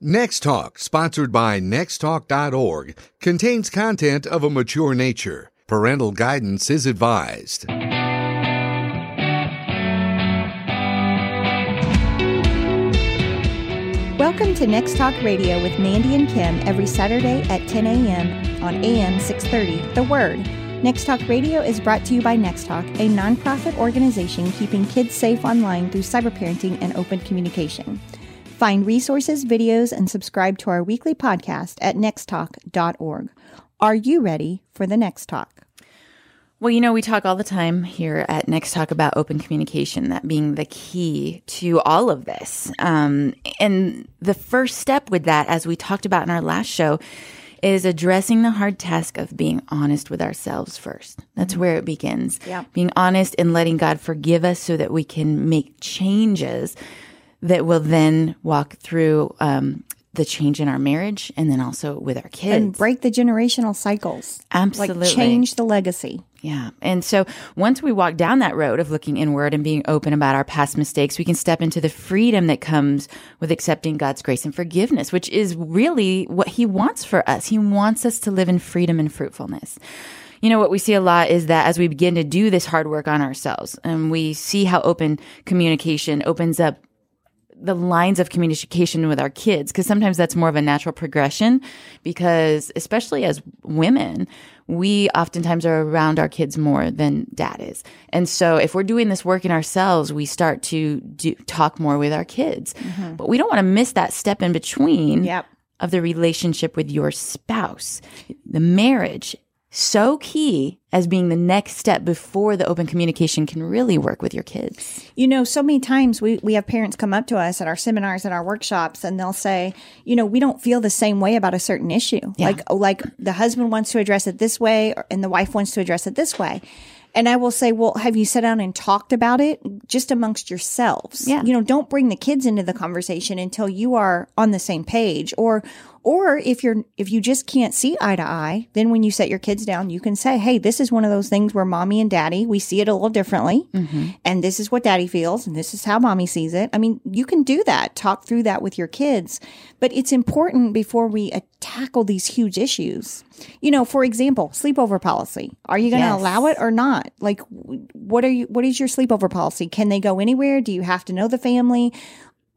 Next Talk, sponsored by nexttalk.org, contains content of a mature nature. Parental guidance is advised. Welcome to Next Talk Radio with Mandy and Kim every Saturday at 10 a.m. on AM 630. The Word. Next Talk Radio is brought to you by Next Talk, a nonprofit organization keeping kids safe online through cyberparenting and open communication. Find resources, videos, and subscribe to our weekly podcast at nexttalk.org. Are you ready for the next talk? Well, you know, we talk all the time here at Next Talk about open communication, that being the key to all of this. Um, and the first step with that, as we talked about in our last show, is addressing the hard task of being honest with ourselves first. That's mm-hmm. where it begins. Yeah. Being honest and letting God forgive us so that we can make changes that will then walk through um, the change in our marriage and then also with our kids and break the generational cycles. Absolutely. Like change the legacy. Yeah. And so once we walk down that road of looking inward and being open about our past mistakes, we can step into the freedom that comes with accepting God's grace and forgiveness, which is really what He wants for us. He wants us to live in freedom and fruitfulness you know, what we see a lot is that as we begin to do this hard work on ourselves and we see how open communication opens up the lines of communication with our kids because sometimes that's more of a natural progression because especially as women we oftentimes are around our kids more than dad is and so if we're doing this work in ourselves we start to do, talk more with our kids mm-hmm. but we don't want to miss that step in between yep. of the relationship with your spouse the marriage so key as being the next step before the open communication can really work with your kids. You know, so many times we, we have parents come up to us at our seminars and our workshops and they'll say, you know, we don't feel the same way about a certain issue. Yeah. Like, oh, like the husband wants to address it this way and the wife wants to address it this way. And I will say, well, have you sat down and talked about it just amongst yourselves? Yeah. You know, don't bring the kids into the conversation until you are on the same page or, or if you're, if you just can't see eye to eye, then when you set your kids down, you can say, Hey, this is one of those things where mommy and daddy, we see it a little differently. Mm-hmm. And this is what daddy feels. And this is how mommy sees it. I mean, you can do that, talk through that with your kids, but it's important before we uh, tackle these huge issues. You know, for example, sleepover policy. Are you going to yes. allow it or not? Like, what are you, what is your sleepover policy? Can they go anywhere? Do you have to know the family?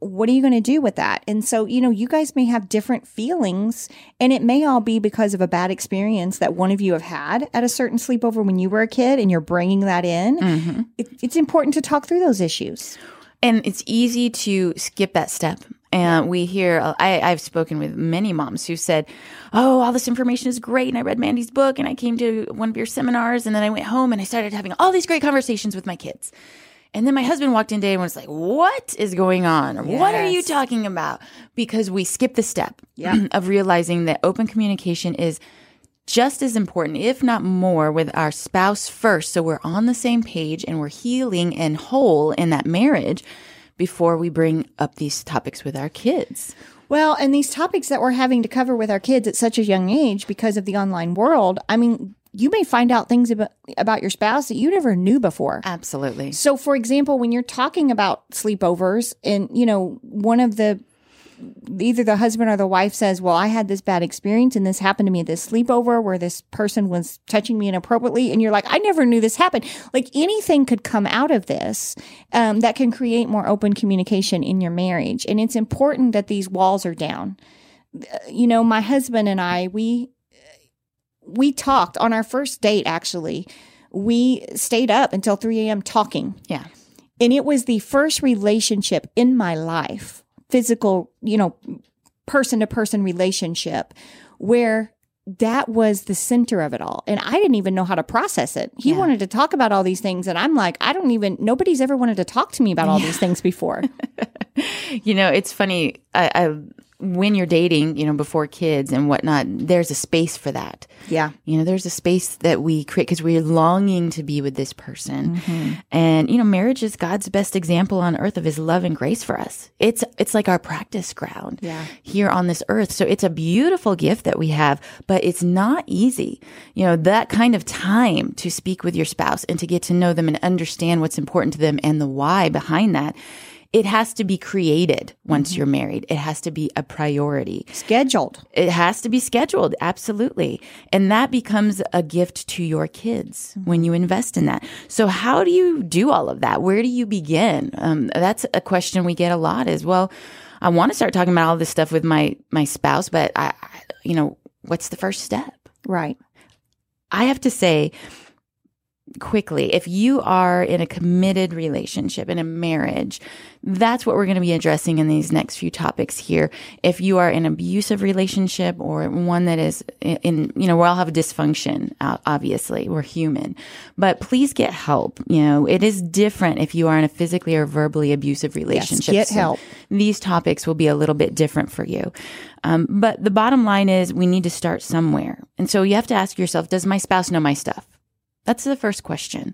What are you going to do with that? And so, you know, you guys may have different feelings and it may all be because of a bad experience that one of you have had at a certain sleepover when you were a kid and you're bringing that in. Mm-hmm. It, it's important to talk through those issues. And it's easy to skip that step. And we hear, I, I've spoken with many moms who said, Oh, all this information is great. And I read Mandy's book and I came to one of your seminars and then I went home and I started having all these great conversations with my kids. And then my husband walked in today and was like, What is going on? Yes. What are you talking about? Because we skipped the step yeah. of realizing that open communication is just as important, if not more, with our spouse first. So we're on the same page and we're healing and whole in that marriage before we bring up these topics with our kids. Well, and these topics that we're having to cover with our kids at such a young age because of the online world, I mean, you may find out things about, about your spouse that you never knew before. Absolutely. So, for example, when you're talking about sleepovers, and you know, one of the either the husband or the wife says, Well, I had this bad experience and this happened to me at this sleepover where this person was touching me inappropriately. And you're like, I never knew this happened. Like anything could come out of this um, that can create more open communication in your marriage. And it's important that these walls are down. You know, my husband and I, we we talked on our first date, actually. We stayed up until 3 a.m. talking. Yeah. And it was the first relationship in my life, physical, you know, person to person relationship, where that was the center of it all. And I didn't even know how to process it. He yeah. wanted to talk about all these things. And I'm like, I don't even, nobody's ever wanted to talk to me about all yeah. these things before. you know, it's funny. I, I when you're dating, you know, before kids and whatnot, there's a space for that. Yeah. You know, there's a space that we create because we're longing to be with this person. Mm-hmm. And, you know, marriage is God's best example on earth of his love and grace for us. It's, it's like our practice ground yeah. here on this earth. So it's a beautiful gift that we have, but it's not easy. You know, that kind of time to speak with your spouse and to get to know them and understand what's important to them and the why behind that it has to be created once you're married. It has to be a priority. Scheduled. It has to be scheduled, absolutely. And that becomes a gift to your kids when you invest in that. So, how do you do all of that? Where do you begin? Um, that's a question we get a lot as well. I want to start talking about all this stuff with my my spouse, but I, I you know, what's the first step? Right. I have to say quickly. If you are in a committed relationship in a marriage that's what we're going to be addressing in these next few topics here. If you are in an abusive relationship or one that is in you know we all have a dysfunction obviously. We're human. But please get help you know. It is different if you are in a physically or verbally abusive relationship. yes, get help. these topics will be a little bit different for you. Um, but the bottom line is we need to start somewhere. And so you have to ask yourself does my spouse know my stuff that's the first question.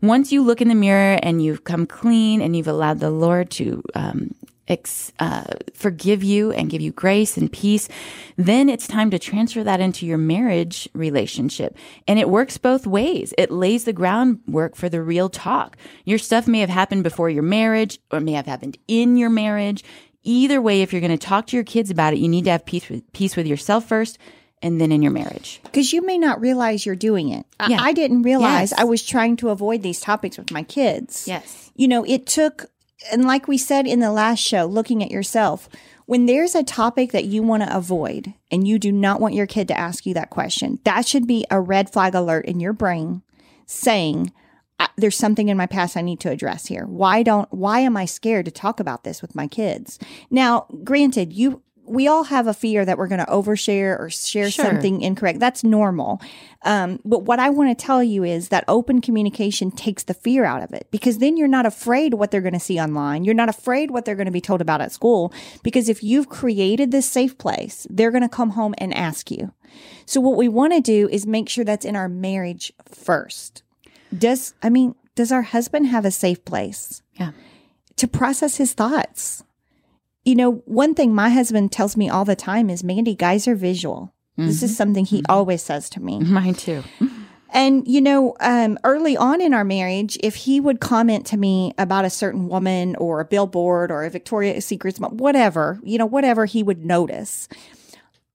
Once you look in the mirror and you've come clean and you've allowed the Lord to um, ex, uh, forgive you and give you grace and peace, then it's time to transfer that into your marriage relationship. And it works both ways. It lays the groundwork for the real talk. Your stuff may have happened before your marriage or may have happened in your marriage. Either way, if you're going to talk to your kids about it, you need to have peace with, peace with yourself first and then in your marriage. Because you may not realize you're doing it. I, yeah. I didn't realize yes. I was trying to avoid these topics with my kids. Yes. You know, it took, and like we said in the last show, looking at yourself, when there's a topic that you want to avoid and you do not want your kid to ask you that question, that should be a red flag alert in your brain saying, there's something in my past I need to address here. Why don't, why am I scared to talk about this with my kids? Now, granted, you, we all have a fear that we're going to overshare or share sure. something incorrect. That's normal. Um, but what I want to tell you is that open communication takes the fear out of it because then you're not afraid what they're going to see online. You're not afraid what they're going to be told about at school because if you've created this safe place, they're going to come home and ask you. So what we want to do is make sure that's in our marriage first. Does, I mean, does our husband have a safe place? Yeah. To process his thoughts you know, one thing my husband tells me all the time is, Mandy, guys are visual. Mm-hmm. This is mm-hmm. something he mm-hmm. always says to me. Mine too. And, you know, um, early on in our marriage, if he would comment to me about a certain woman or a billboard or a Victoria's Secrets, whatever, you know, whatever he would notice,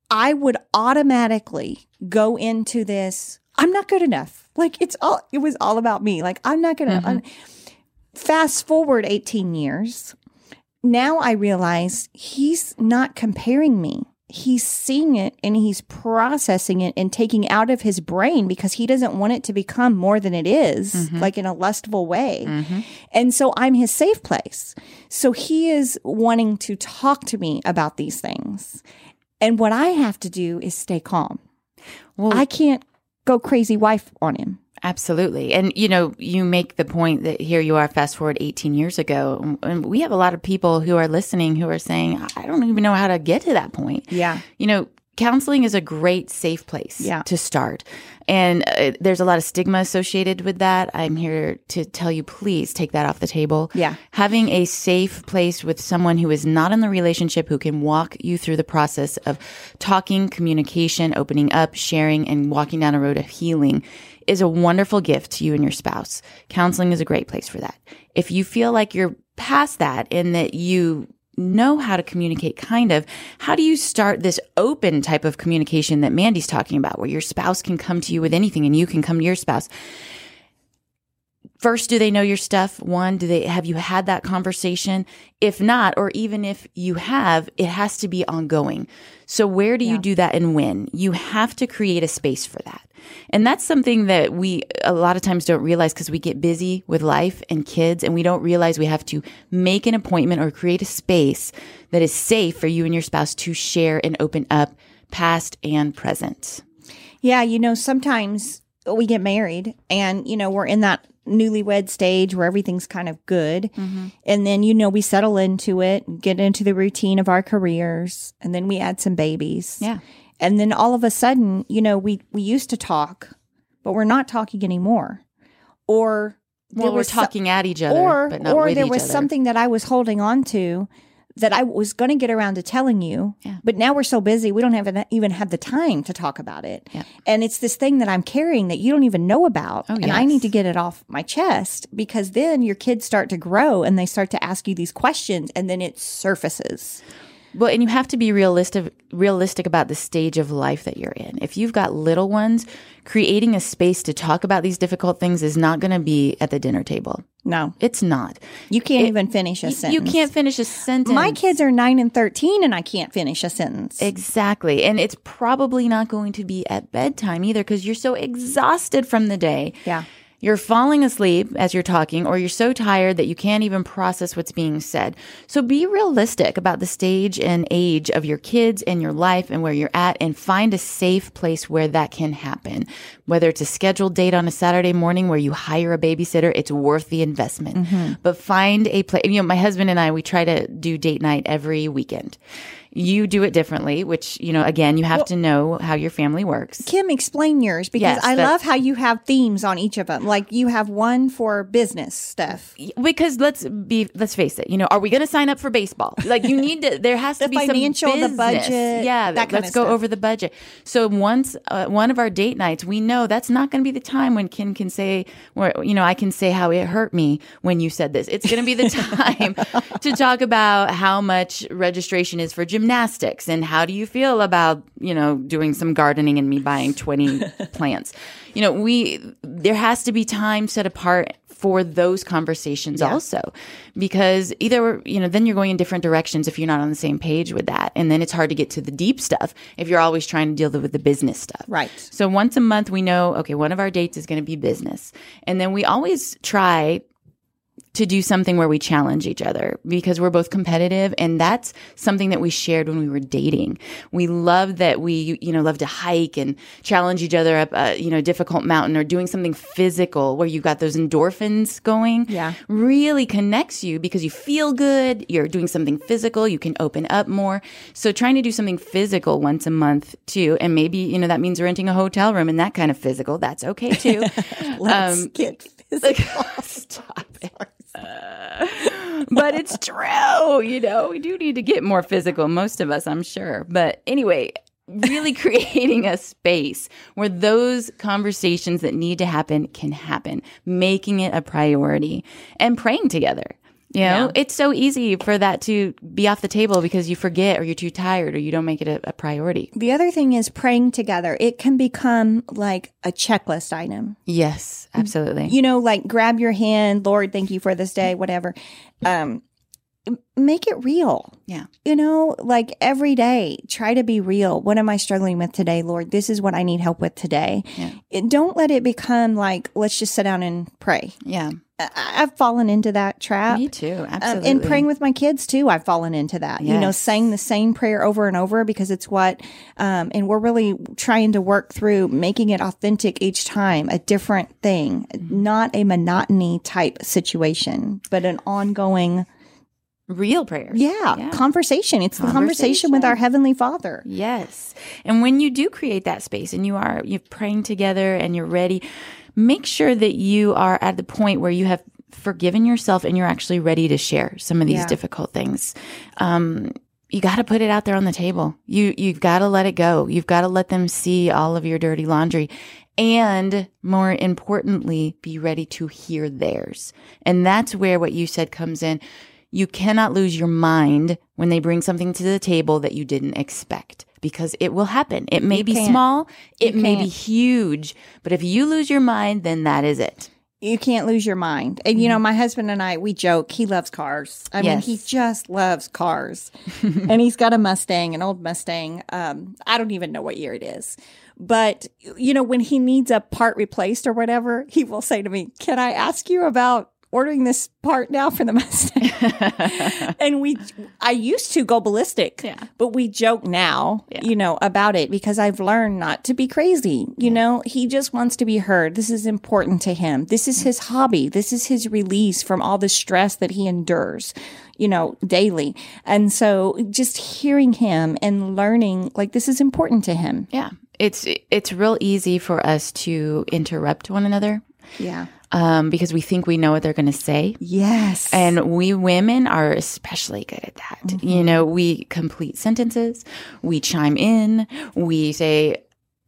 I would automatically go into this. I'm not good enough. Like it's all, it was all about me. Like I'm not going to, mm-hmm. fast forward 18 years now I realize he's not comparing me. He's seeing it and he's processing it and taking out of his brain because he doesn't want it to become more than it is, mm-hmm. like in a lustful way. Mm-hmm. And so I'm his safe place. So he is wanting to talk to me about these things. And what I have to do is stay calm. Well, I can't go crazy wife on him. Absolutely. And, you know, you make the point that here you are, fast forward 18 years ago. And we have a lot of people who are listening who are saying, I don't even know how to get to that point. Yeah. You know, counseling is a great safe place yeah. to start. And uh, there's a lot of stigma associated with that. I'm here to tell you, please take that off the table. Yeah. Having a safe place with someone who is not in the relationship, who can walk you through the process of talking, communication, opening up, sharing, and walking down a road of healing is a wonderful gift to you and your spouse. Counseling is a great place for that. If you feel like you're past that and that you know how to communicate kind of how do you start this open type of communication that mandy's talking about where your spouse can come to you with anything and you can come to your spouse first do they know your stuff one do they have you had that conversation if not or even if you have it has to be ongoing so where do yeah. you do that and when you have to create a space for that and that's something that we a lot of times don't realize because we get busy with life and kids and we don't realize we have to make an appointment or create a space that is safe for you and your spouse to share and open up past and present. Yeah, you know, sometimes we get married and, you know, we're in that newlywed stage where everything's kind of good. Mm-hmm. And then, you know, we settle into it, get into the routine of our careers, and then we add some babies. Yeah. And then all of a sudden, you know, we we used to talk, but we're not talking anymore. Or well, we're talking so- at each other, or or there was other. something that I was holding on to that I was going to get around to telling you, Yeah. but now we're so busy, we don't have even have the time to talk about it. Yeah. And it's this thing that I'm carrying that you don't even know about. Oh, and I need to get it off my chest because then your kids start to grow and they start to ask you these questions and then it surfaces. Well, and you have to be realistic realistic about the stage of life that you're in. If you've got little ones, creating a space to talk about these difficult things is not going to be at the dinner table. No, It's not. you can't even finish a sentence. You can't finish a sentence. My kids are nine and 13 and I can't finish a sentence. Exactly. And it's probably not going to be at bedtime either because you're so exhausted from the day. Yeah. You're falling asleep as you're talking, or you're so tired that you can't even process what's being said. So be realistic about the stage and age of your kids and your life and where you're at, and find a safe place where that can happen. Whether it's a scheduled date on a Saturday morning where you hire a babysitter, it's worth the investment. Mm-hmm. But find a place. You know, my husband and I, we try to do date night every weekend. You do it differently, which, you know, again, you have to know how your family works. Kim, explain yours because Yes, I love how you have themes on each of them. Like you have one for business stuff. because let's be let's face it you know are we going to sign up for baseball like you need to there has to be financial, some the budget, yeah that let's go stuff. over the budget so once uh, one of our date nights we know that's not going to be the time when Kim can say or you know I can say how it hurt me when you said this it's going to be the time to talk about how much registration is for gymnastics and how do you feel about you know doing some gardening and me buying 20 plants? You know we there has to be time set apart for those conversations also because either you know then you're going in different directions if you're not on the same page with that and then it's hard to get to the deep stuff if you're always trying to deal with the business stuff. Right. so once a month we know okay one of our dates is going to be business and then we always try to do something where we challenge each other because we're both competitive and that's something that we shared when we were dating. We love that we, you know, love to hike and challenge each other up a, you know, difficult mountain or doing something physical where you've got those endorphins going. Yeah. Really connects you because you feel good. You're doing something physical. You can open up more. So trying to do something physical once a month too. And maybe, you know, that means renting a hotel room and that kind of physical. That's okay too. Let's Um, get physical. Stop it. But it's true, you know. We do need to get more physical, most of us, I'm sure. But anyway, really creating a space where those conversations that need to happen can happen, making it a priority and praying together. You know, it's so easy for that to be off the table because you forget or you're too tired or you don't make it a, a priority. The other thing is praying together. It can become like a checklist item. Yes, absolutely. You know, like grab your hand, Lord, thank you for this day, whatever. Um, make it real. Yeah. You know, like every day, try to be real. What am I struggling with today, Lord? This is what I need help with today. Yeah. It, don't let it become like, let's just sit down and pray. Yeah. I, I've fallen into that trap. Me too. Um, Absolutely. and praying with my kids too, I've fallen into that. You know, saying the same prayer over and over because it's what, um, and we're really trying to work through making it authentic each time, a different thing, Mm-hmm. not a monotony type situation, but an ongoing, real prayers. yeah, Yeah. conversation. It's the conversation with our Heavenly Father. Yes. And when you do create that space and you are you're praying together and you're ready, make sure that you are at the point where you have forgiven yourself and you're actually ready to share some of these Yeah. difficult things. Um you got to put it out there on the table. You you've got to let it go. You've got to let them see all of your dirty laundry and more importantly be ready to hear theirs. And that's where what you said comes in. You cannot lose your mind when they bring something to the table that you didn't expect because it will happen. It may be can't. small, it You may be can't. huge, but if you lose your mind, then that is it. You can't lose your mind. And you know, my husband and I, we joke, he loves cars. I mean, Yes. he just loves cars. and he's got a Mustang, an old Mustang. Um, I don't even know what year it is. But, you know, when he needs a part replaced or whatever, he will say to me, Can I ask you about ordering this part now for the Mustang? and we, I used to go ballistic, Yeah. but we joke now, you know, about it because I've learned not to be crazy. You know, he just wants to be heard. This is important to him. This is his hobby. This is his release from all the stress that he endures, you know, daily. And so just hearing him and learning like this is important to him. Yeah. It's it's real easy for us to interrupt one another. Yeah. Um, because we think we know what they're going to say. Yes. And we women are especially good at that. Mm-hmm. You know, we complete sentences, we chime in, we say,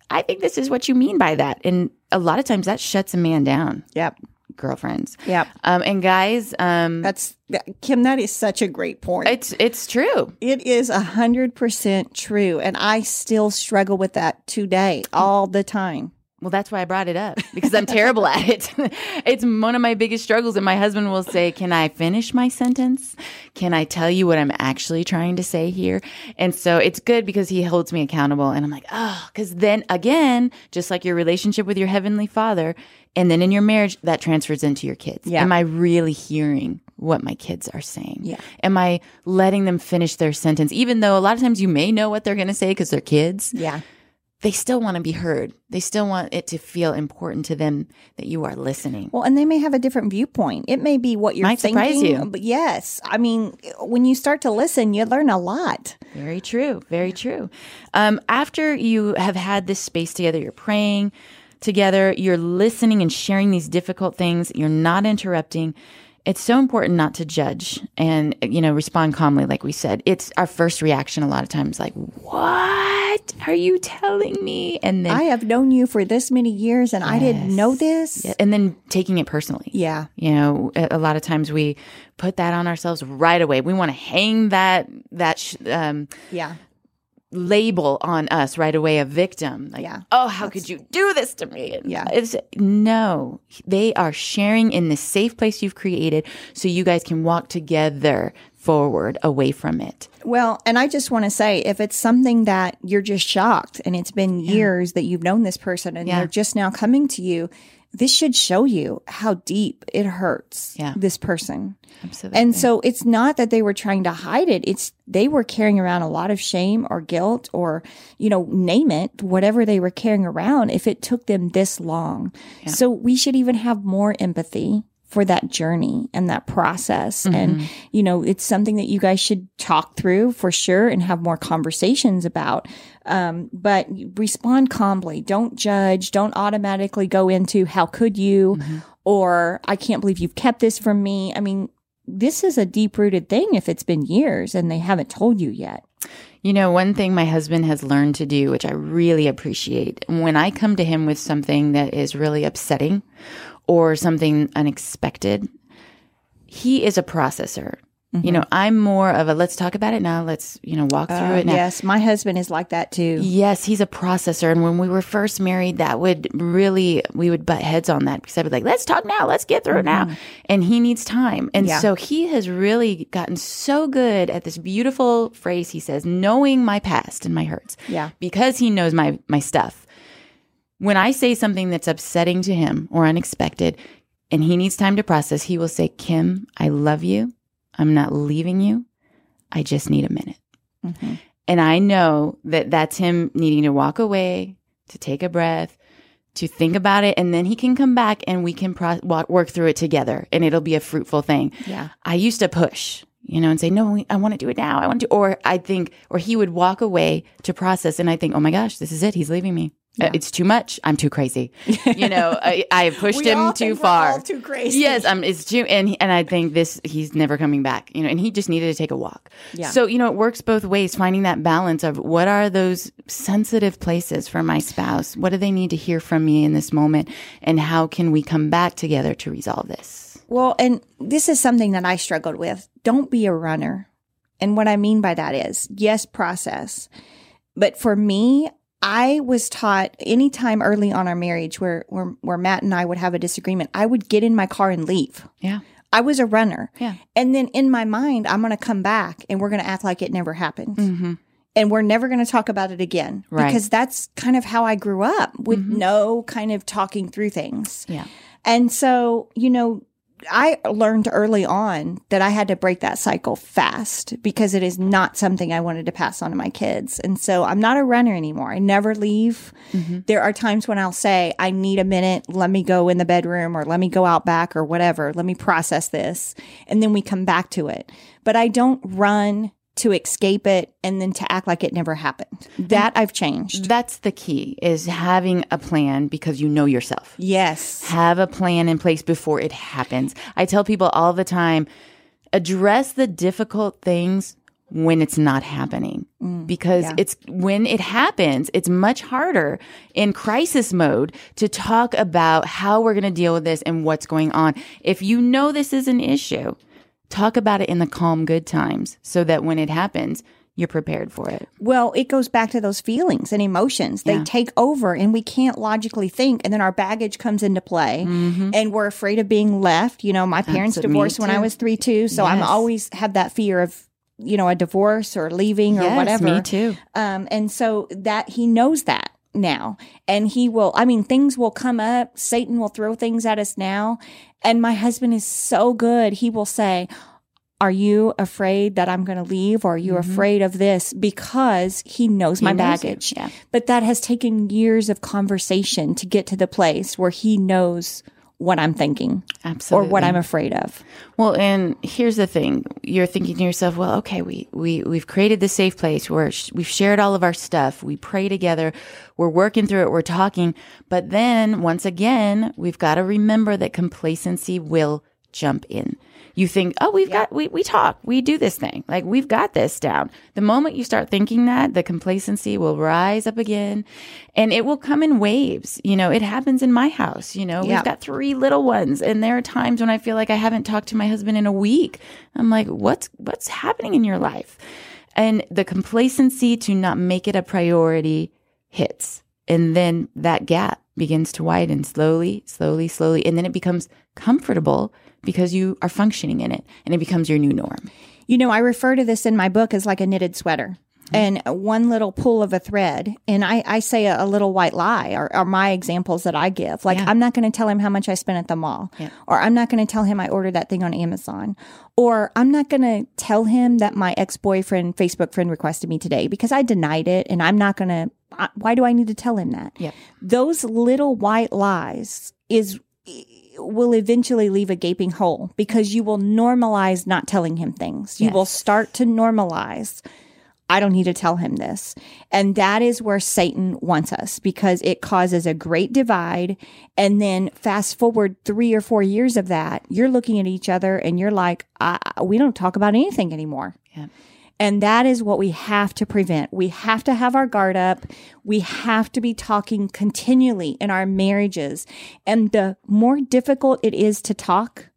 I think this is what you mean by that. And a lot of times that shuts a man down, yep. girlfriends. Yep. Um, and guys, um, That's Kim, that is such a great point. it's it's true. It is a hundred percent true. And I still struggle with that today, all the time. Well, that's why I brought it up because I'm terrible at it. it's one of my biggest struggles. And my husband will say, Can I finish my sentence? Can I tell you what I'm actually trying to say here? And so it's good because he holds me accountable. And I'm like, Oh, because then again, just like your relationship with your heavenly father, and then in your marriage, that transfers into your kids. Yeah. Am I really hearing what my kids are saying? Yeah. Am I letting them finish their sentence? Even though a lot of times you may know what they're going to say because they're kids Yeah. They still want to be heard. They still want it to feel important to them that you are listening. Well, and they may have a different viewpoint. It may be what you're Might thinking. surprise you. But yes, I mean, when you start to listen, you learn a lot. Very true. Very true. Um, after you have had this space together, you're praying together, you're listening and sharing these difficult things, you're not interrupting. It's so important not to judge and, you know, respond calmly, like we said. It's our first reaction a lot of times, like, what are you telling me? And then, I have known you for this many years, and I didn't know this. and then taking it personally. Yeah. You know, a a lot of times we put that on ourselves right away. We want to hang that that sh- um, Yeah. Label on us right away, a victim. Like, Yeah. oh, how could you do this to me? Yeah. it's no. They are sharing in this safe place you've created, so you guys can walk together forward away from it. Well, and I just want to say if it's something that you're just shocked and it's been years that you've known this person and Yeah. they're just now coming to you, this should show you how deep it hurts Yeah. this person. Absolutely. And so it's not that they were trying to hide it. It's they were carrying around a lot of shame or guilt or, you know, name it, whatever they were carrying around if it took them this long. So we should even have more empathy for that journey and that process. And, you know, it's something that you guys should talk through for sure and have more conversations about. Um, but respond calmly. Don't judge. Don't automatically go into how could you or I can't believe you've kept this from me. I mean, this is a deep rooted thing if it's been years and they haven't told you yet. You know, one thing my husband has learned to do, which I really appreciate, when I come to him with something that is really upsetting or something unexpected, he is a processor. You know, mm-hmm. I'm more of a let's talk about it now. Let's, you know, walk through uh, it now. Yes, my husband is like that too. Yes, he's a processor. And when we were first married, that would really, we would butt heads on that because I'd be like, let's talk now, let's get through it now. Mm-hmm. And he needs time. And Yeah. so he has really gotten so good at this beautiful phrase he says, knowing my past and my hurts. Yeah. Because he knows my, my stuff. When I say something that's upsetting to him or unexpected and he needs time to process, he will say, Kim, I love you. I'm not leaving you. I just need a minute. Mm-hmm. And I know that that's him needing to walk away, to take a breath, to think about it, and then he can come back and we can pro- walk, work through it together, and it'll be a fruitful thing. Yeah. I used to push, you know, and say, "No, I want to do it now. I want to," or I think, or he would walk away to process, and I think, "Oh my gosh, this is it. He's leaving me. Uh, it's too much. I'm too crazy. you know, I, I have pushed him too far. too crazy. Yes, um, it's too, and and I think this he's never coming back. You know, and he just needed to take a walk. Yeah. So you know, it works both ways. Finding that balance of what are those sensitive places for my spouse? What do they need to hear from me in this moment? And how can we come back together to resolve this? Well, and this is something that I struggled with. Don't be a runner. And what I mean by that is, yes, process. But for me, I was taught anytime early on our marriage where, where where Matt and I would have a disagreement, I would get in my car and leave. Yeah. I was a runner. Yeah. And then in my mind, I'm going to come back and we're going to act like it never happened. Mm-hmm. And we're never going to talk about it again. Right. Mm-hmm. Because that's kind of how I grew up with no kind of talking through things. Yeah. And so, you know, I learned early on that I had to break that cycle fast because it is not something I wanted to pass on to my kids. And so I'm not a runner anymore. I never leave. Mm-hmm. There are times when I'll say, I need a minute. Let me go in the bedroom or let me go out back or whatever. Let me process this. And then we come back to it. But I don't run to escape it and then to act like it never happened. That I've changed. That's the key is having a plan because you know yourself. Yes. Have a plan in place before it happens. I tell people all the time address the difficult things when it's not happening mm, because yeah. it's when it happens it's much harder in crisis mode to talk about how we're going to deal with this and what's going on if you know this is an issue talk about it in the calm good times so that when it happens you're prepared for it Well, it goes back to those feelings and emotions. They Yeah. take over and we can't logically think. And then our baggage comes into play and we're afraid of being left. You know, my parents. Mm-hmm. Divorced when I was three, too. So I'm always have that fear of, you know, a divorce or leaving or yes whatever. me too Um, and so that he knows that now. And he will, I mean, things will come up. Satan will throw things at us now. And my husband is so good. He will say, are you afraid that I'm going to leave or are you afraid of this? Because he knows my Mm-hmm. knows baggage. yeah. But that has taken years of conversation to get to the place where he knows what I'm thinking absolutely or what I'm afraid of. Well, and here's the thing: you're thinking to yourself, "Well, okay, we we we've created this safe place where sh- we've shared all of our stuff. We pray together. We're working through it. We're talking. But then, once again, we've got to remember that complacency will jump in. You think, "Oh, we've got we we talk. We do this thing. Like we've got this down." The moment you start thinking that, the complacency will rise up again, and it will come in waves. You know, it happens in my house. You know, Yeah. we've got three little ones and there are times when i feel like i haven't talked to my husband in a week i'm like what's what's happening in your life and the complacency to not make it a priority hits and then that gap begins to widen slowly slowly slowly and then it becomes comfortable because you are functioning in it and it becomes your new norm You know, I refer to this in my book as like a knitted sweater. Mm-hmm. And one little pull of a thread, and I, I say a, a little white lie, are, are my examples that I give. Like, Yeah. I'm not going to tell him how much I spent at the mall, Yeah. or I'm not going to tell him I ordered that thing on Amazon, or I'm not going to tell him that my ex boyfriend Facebook friend requested me today because I denied it, and I'm not going to. Why do I need to tell him that? Yeah. Those little white lies is will eventually leave a gaping hole because you will normalize not telling him things. You will start to normalize. I don't need to tell him this. And that is where Satan wants us because it causes a great divide. And then fast forward three or four years of that, you're looking at each other and you're like, I, we don't talk about anything anymore. Yeah. And that is what we have to prevent. We have to have our guard up. We have to be talking continually in our marriages. And the more difficult it is to talk,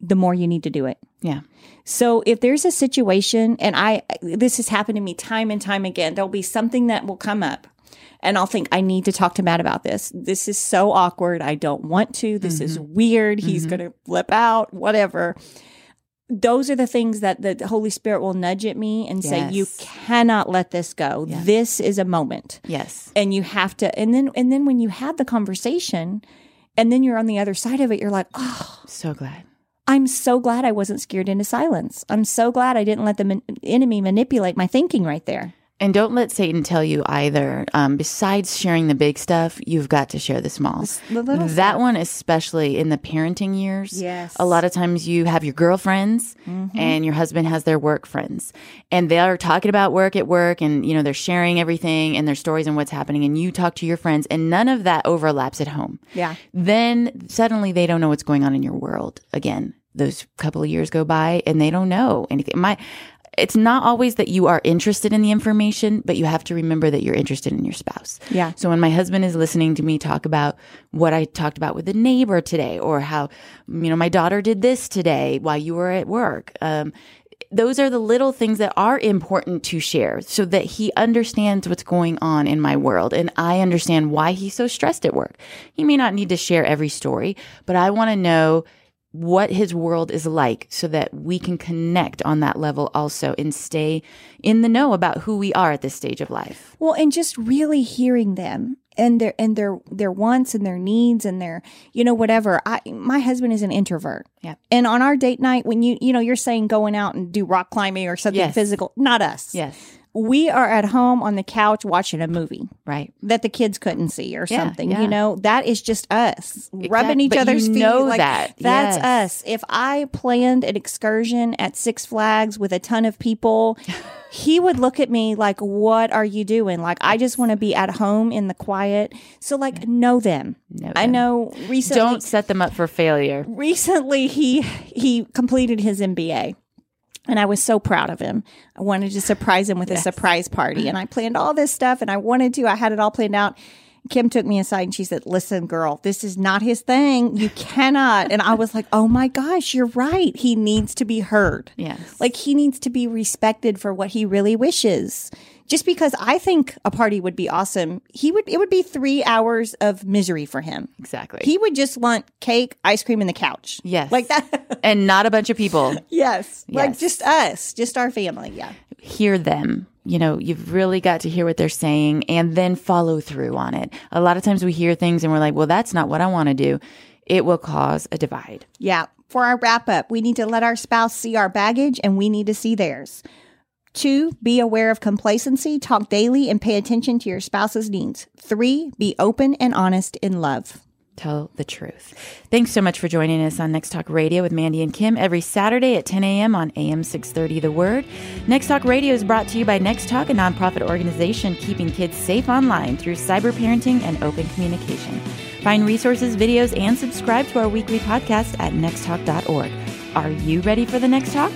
the more you need to do it. yeah So if there's a situation, and I, this has happened to me time and time again, there'll be something that will come up. And I'll think, I need to talk to Matt about this. This is so awkward. I don't want to. This is mm-hmm. weird. He's mm-hmm. going to flip out, whatever. Those are the things that the Holy Spirit will nudge at me and say, You cannot let this go. This is a moment. Yes. And you have to and then and then when you have the conversation and then you're on the other side of it you're like oh so glad. I'm so glad i wasn't scared into silence. I'm so glad i didn't let the man- enemy manipulate my thinking right there And don't let Satan tell you either. Um, besides sharing the big stuff, you've got to share the small. the little that one, especially in the parenting years. Yes. A lot of times you have your girlfriends Mm-hmm. and your husband has their work friends. And they are talking about work at work and, you know, they're sharing everything and their stories and what's happening. And you talk to your friends and none of that overlaps at home. Yeah. Then suddenly they don't know what's going on in your world again. Those couple of years go by and they don't know anything. My, it's not always that you are interested in the information, but you have to remember that you're interested in your spouse. Yeah. So when my husband is listening to me talk about what I talked about with the neighbor today, or how, you know, my daughter did this today while you were at work, um, those are the little things that are important to share so that he understands what's going on in my world and I understand why he's so stressed at work. He may not need to share every story, but I want to know what his world is like so that we can connect on that level also and stay in the know about who we are at this stage of life. Well, and just really hearing them and their and their their wants and their needs and their you know whatever. I my husband is an introvert. Yeah. And on our date night when you you know you're saying going out and do rock climbing or something Yes. physical, not us. Yes. We are at home on the couch watching a movie. Right. that the kids couldn't see or Yeah, something. yeah. You know, that is just us rubbing each but other's feet. know like, that. That's Yes. us. If I planned an excursion at Six Flags with a ton of people, he would look at me like, What are you doing? Like, I just want to be at home in the quiet. So, like, know them. Know I know recently Don't set them up for failure. recently he he completed his MBA. And I was so proud of him. I wanted to surprise him with a surprise party. And I planned all this stuff and I wanted to. I had it all planned out. Kim took me aside and she said, Listen, girl, this is not his thing. You cannot. And I was like, Oh my gosh, you're right. He needs to be heard. Yes. Like he needs to be respected for what he really wishes. Just because I think a party would be awesome, he would it would be three hours of misery for him. Exactly. He would just want cake, ice cream, and the couch. Yes. Like that. and not a bunch of people. yes. Like just us, just our family. Yeah. hear them. You know, you've really got to hear what they're saying and then follow through on it. A lot of times we hear things and we're like, well, that's not what I want to do. It will cause a divide. Yeah. For our wrap up, we need to let our spouse see our baggage and we need to see theirs. Two, be aware of complacency, talk daily, and pay attention to your spouse's needs. Three, be open and honest in love. Tell the truth. Thanks so much for joining us on Next Talk Radio with Mandy and Kim every Saturday at 10 a.m. on AM 630 The Word. Next Talk Radio is brought to you by Next Talk, a nonprofit organization keeping kids safe online through cyber parenting and open communication. Find resources, videos, and subscribe to our weekly podcast at nexttalk.org. Are you ready for the next talk?